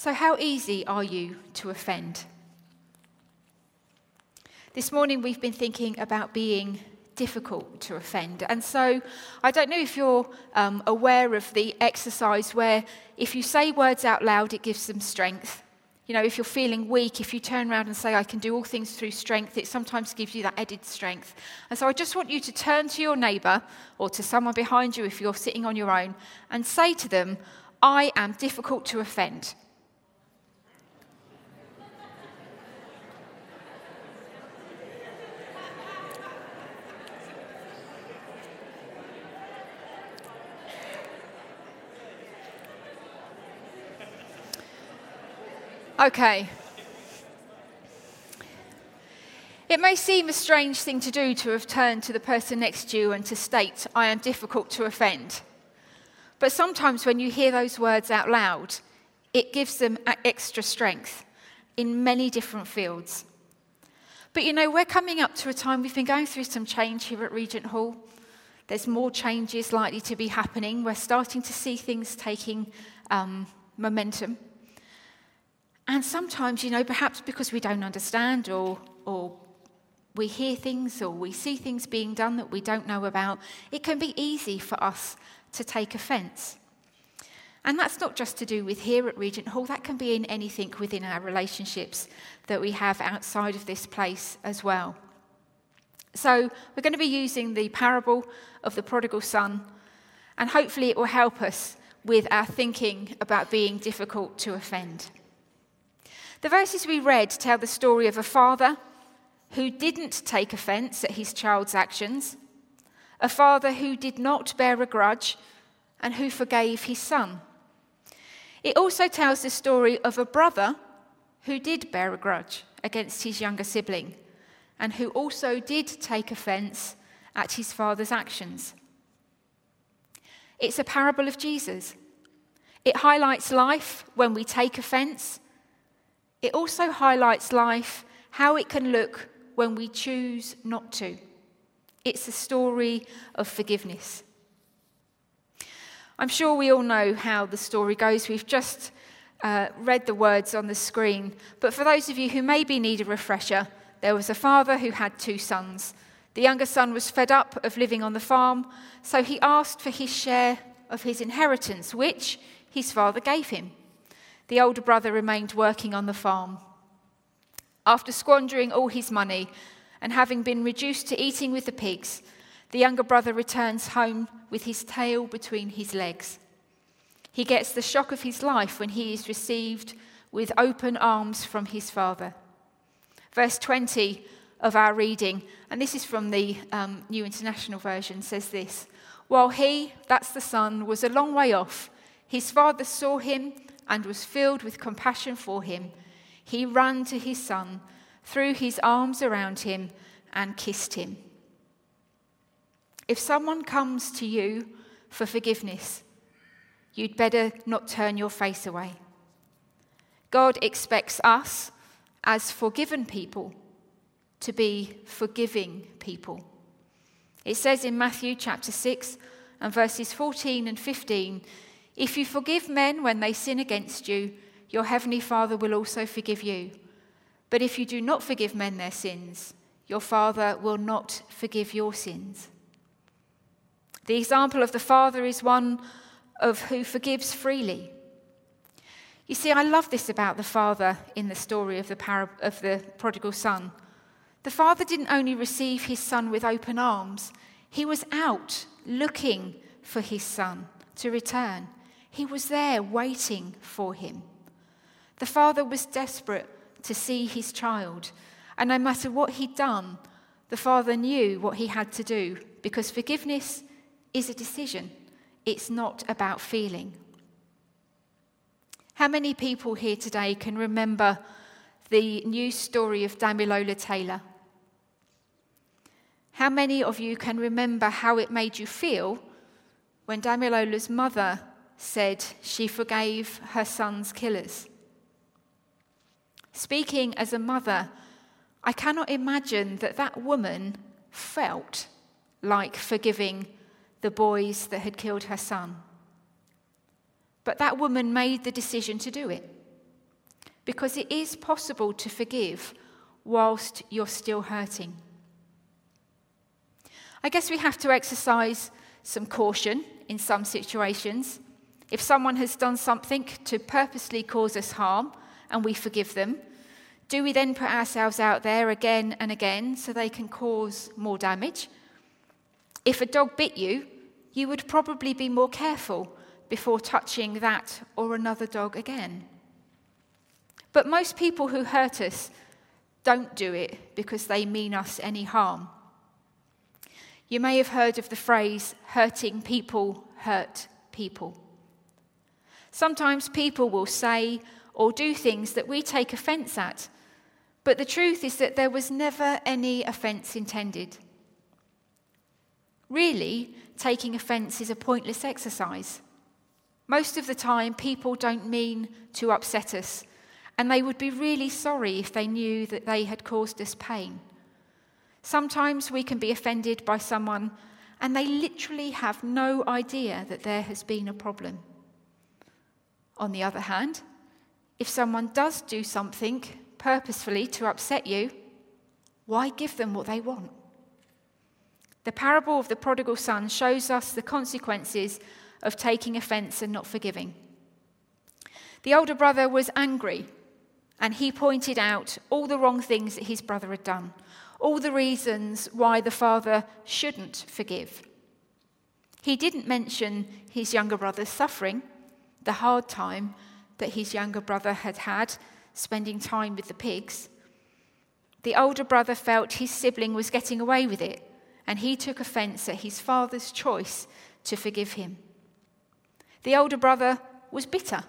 So, how easy are you to offend? This morning we've been thinking about being difficult to offend. And so I don't know if you're um, aware of the exercise where if you say words out loud, it gives them strength. You know, if you're feeling weak, if you turn around and say, I can do all things through strength, it sometimes gives you that added strength. And so I just want you to turn to your neighbour or to someone behind you if you're sitting on your own and say to them, I am difficult to offend. Okay. It may seem a strange thing to do to have turned to the person next to you and to state, I am difficult to offend. But sometimes when you hear those words out loud, it gives them extra strength in many different fields. But you know, we're coming up to a time, we've been going through some change here at Regent Hall. There's more changes likely to be happening. We're starting to see things taking um, momentum. And sometimes, you know, perhaps because we don't understand or, or we hear things or we see things being done that we don't know about, it can be easy for us to take offence. And that's not just to do with here at Regent Hall, that can be in anything within our relationships that we have outside of this place as well. So, we're going to be using the parable of the prodigal son, and hopefully, it will help us with our thinking about being difficult to offend. The verses we read tell the story of a father who didn't take offense at his child's actions, a father who did not bear a grudge, and who forgave his son. It also tells the story of a brother who did bear a grudge against his younger sibling, and who also did take offense at his father's actions. It's a parable of Jesus. It highlights life when we take offense it also highlights life, how it can look when we choose not to. It's a story of forgiveness. I'm sure we all know how the story goes. We've just uh, read the words on the screen. But for those of you who maybe need a refresher, there was a father who had two sons. The younger son was fed up of living on the farm, so he asked for his share of his inheritance, which his father gave him. The older brother remained working on the farm. After squandering all his money and having been reduced to eating with the pigs, the younger brother returns home with his tail between his legs. He gets the shock of his life when he is received with open arms from his father. Verse 20 of our reading, and this is from the um, New International Version, says this While he, that's the son, was a long way off, his father saw him and was filled with compassion for him, he ran to his son, threw his arms around him, and kissed him. If someone comes to you for forgiveness, you'd better not turn your face away. God expects us, as forgiven people, to be forgiving people. It says in Matthew chapter 6 and verses 14 and 15 if you forgive men when they sin against you, your heavenly Father will also forgive you. But if you do not forgive men their sins, your Father will not forgive your sins. The example of the Father is one of who forgives freely. You see, I love this about the Father in the story of the, par- of the prodigal son. The Father didn't only receive his son with open arms, he was out looking for his son to return. He was there waiting for him. The father was desperate to see his child, and no matter what he'd done, the father knew what he had to do because forgiveness is a decision, it's not about feeling. How many people here today can remember the news story of Damilola Taylor? How many of you can remember how it made you feel when Damilola's mother said she forgave her son's killers. Speaking as a mother, I cannot imagine that that woman felt like forgiving the boys that had killed her son. But that woman made the decision to do it. because it is possible to forgive whilst you're still hurting. I guess we have to exercise some caution in some situations. If someone has done something to purposely cause us harm and we forgive them, do we then put ourselves out there again and again so they can cause more damage? If a dog bit you, you would probably be more careful before touching that or another dog again. But most people who hurt us don't do it because they mean us any harm. You may have heard of the phrase, hurting people hurt people. Sometimes people will say or do things that we take offence at, but the truth is that there was never any offence intended. Really, taking offence is a pointless exercise. Most of the time, people don't mean to upset us, and they would be really sorry if they knew that they had caused us pain. Sometimes we can be offended by someone and they literally have no idea that there has been a problem. On the other hand, if someone does do something purposefully to upset you, why give them what they want? The parable of the prodigal son shows us the consequences of taking offense and not forgiving. The older brother was angry and he pointed out all the wrong things that his brother had done all the reasons why the father shouldn't forgive. He didn't mention his younger brother's suffering, the hard time that his younger brother had had spending time with the pigs. The older brother felt his sibling was getting away with it, and he took offense at his father's choice to forgive him. The older brother was bitter.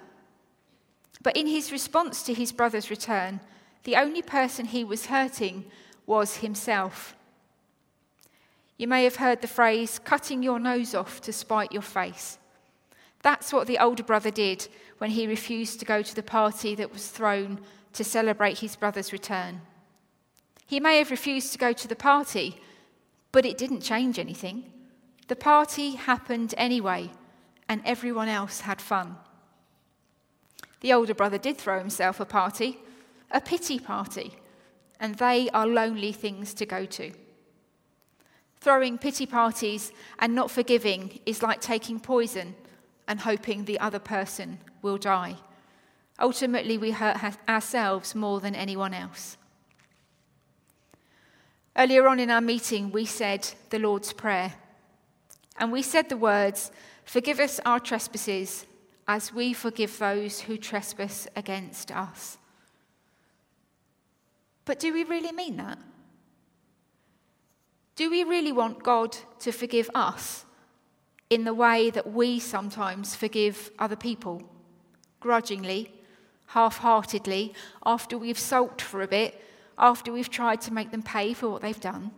But in his response to his brother's return, the only person he was hurting was himself. You may have heard the phrase, cutting your nose off to spite your face. That's what the older brother did when he refused to go to the party that was thrown to celebrate his brother's return. He may have refused to go to the party, but it didn't change anything. The party happened anyway, and everyone else had fun. The older brother did throw himself a party, a pity party and they are lonely things to go to. Throwing pity parties and not forgiving is like taking poison and hoping the other person will die. Ultimately, we hurt ourselves more than anyone else. Earlier on in our meeting, we said the Lord's Prayer. And we said the words, Forgive us our trespasses as we forgive those who trespass against us. But do we really mean that? Do we really want God to forgive us in the way that we sometimes forgive other people? Grudgingly, half heartedly, after we've sulked for a bit, after we've tried to make them pay for what they've done?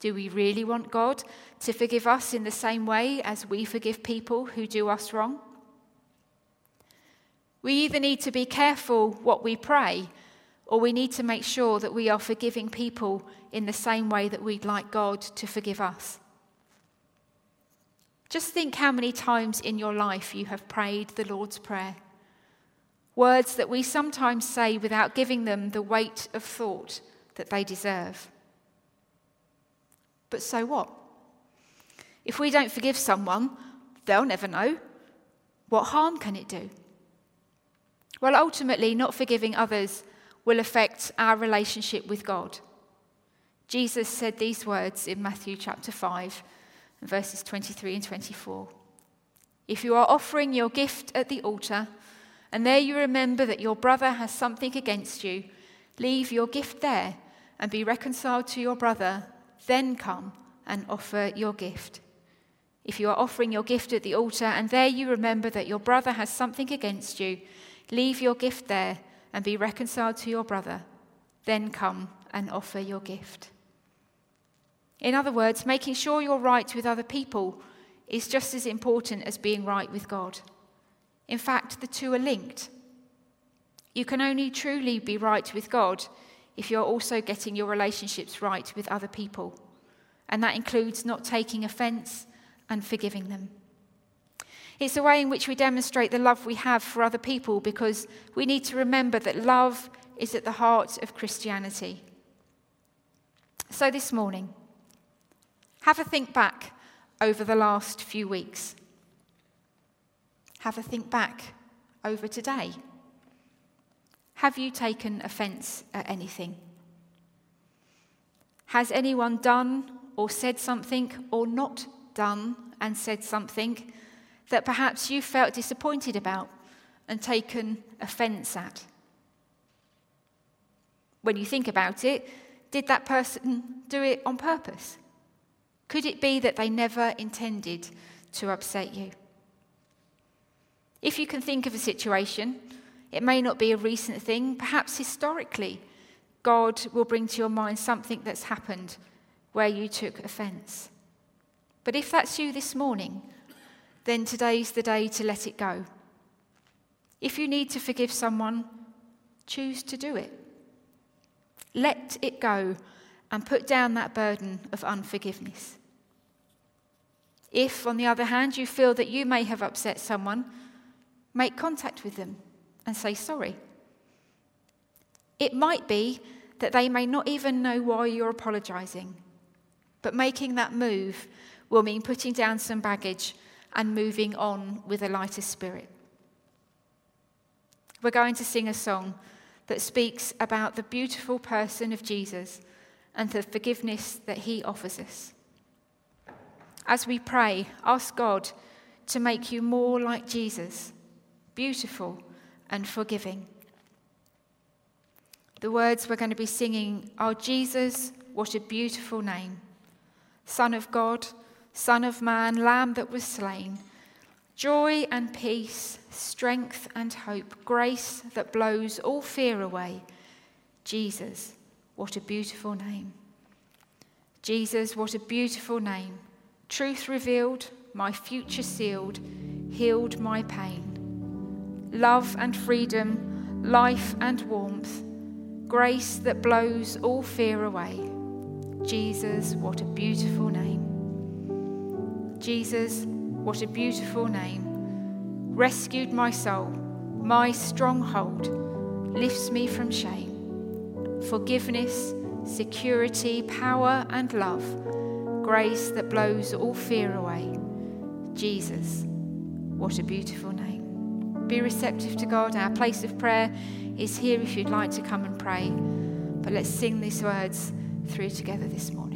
Do we really want God to forgive us in the same way as we forgive people who do us wrong? We either need to be careful what we pray or we need to make sure that we are forgiving people in the same way that we'd like God to forgive us. Just think how many times in your life you have prayed the Lord's Prayer. Words that we sometimes say without giving them the weight of thought that they deserve. But so what? If we don't forgive someone, they'll never know. What harm can it do? Well, ultimately, not forgiving others will affect our relationship with God. Jesus said these words in Matthew chapter 5, verses 23 and 24. If you are offering your gift at the altar, and there you remember that your brother has something against you, leave your gift there and be reconciled to your brother, then come and offer your gift. If you are offering your gift at the altar, and there you remember that your brother has something against you, leave your gift there and be reconciled to your brother, then come and offer your gift. In other words, making sure you're right with other people is just as important as being right with God. In fact, the two are linked. You can only truly be right with God if you're also getting your relationships right with other people. And that includes not taking offense and forgiving them. It's a way in which we demonstrate the love we have for other people because we need to remember that love is at the heart of Christianity. So, this morning, have a think back over the last few weeks. Have a think back over today. Have you taken offence at anything? Has anyone done or said something or not done and said something that perhaps you felt disappointed about and taken offence at? When you think about it, did that person do it on purpose? Could it be that they never intended to upset you? If you can think of a situation, it may not be a recent thing, perhaps historically, God will bring to your mind something that's happened where you took offence. But if that's you this morning, then today's the day to let it go. If you need to forgive someone, choose to do it. Let it go and put down that burden of unforgiveness. If, on the other hand, you feel that you may have upset someone, make contact with them and say sorry. It might be that they may not even know why you're apologising, but making that move will mean putting down some baggage and moving on with a lighter spirit. We're going to sing a song that speaks about the beautiful person of Jesus and the forgiveness that he offers us. As we pray, ask God to make you more like Jesus, beautiful and forgiving. The words we're going to be singing are Jesus, what a beautiful name. Son of God, Son of Man, Lamb that was slain. Joy and peace, strength and hope, grace that blows all fear away. Jesus, what a beautiful name. Jesus, what a beautiful name. Truth revealed, my future sealed, healed my pain. Love and freedom, life and warmth grace that blows all fear away. Jesus, what a beautiful name. Jesus, what a beautiful name. Rescued my soul, my stronghold, lifts me from shame. Forgiveness, security, power, and love, grace that blows all fear away. Jesus, what a beautiful name. Be receptive to God. Our place of prayer is here if you'd like to come and pray. But let's sing these words through together this morning.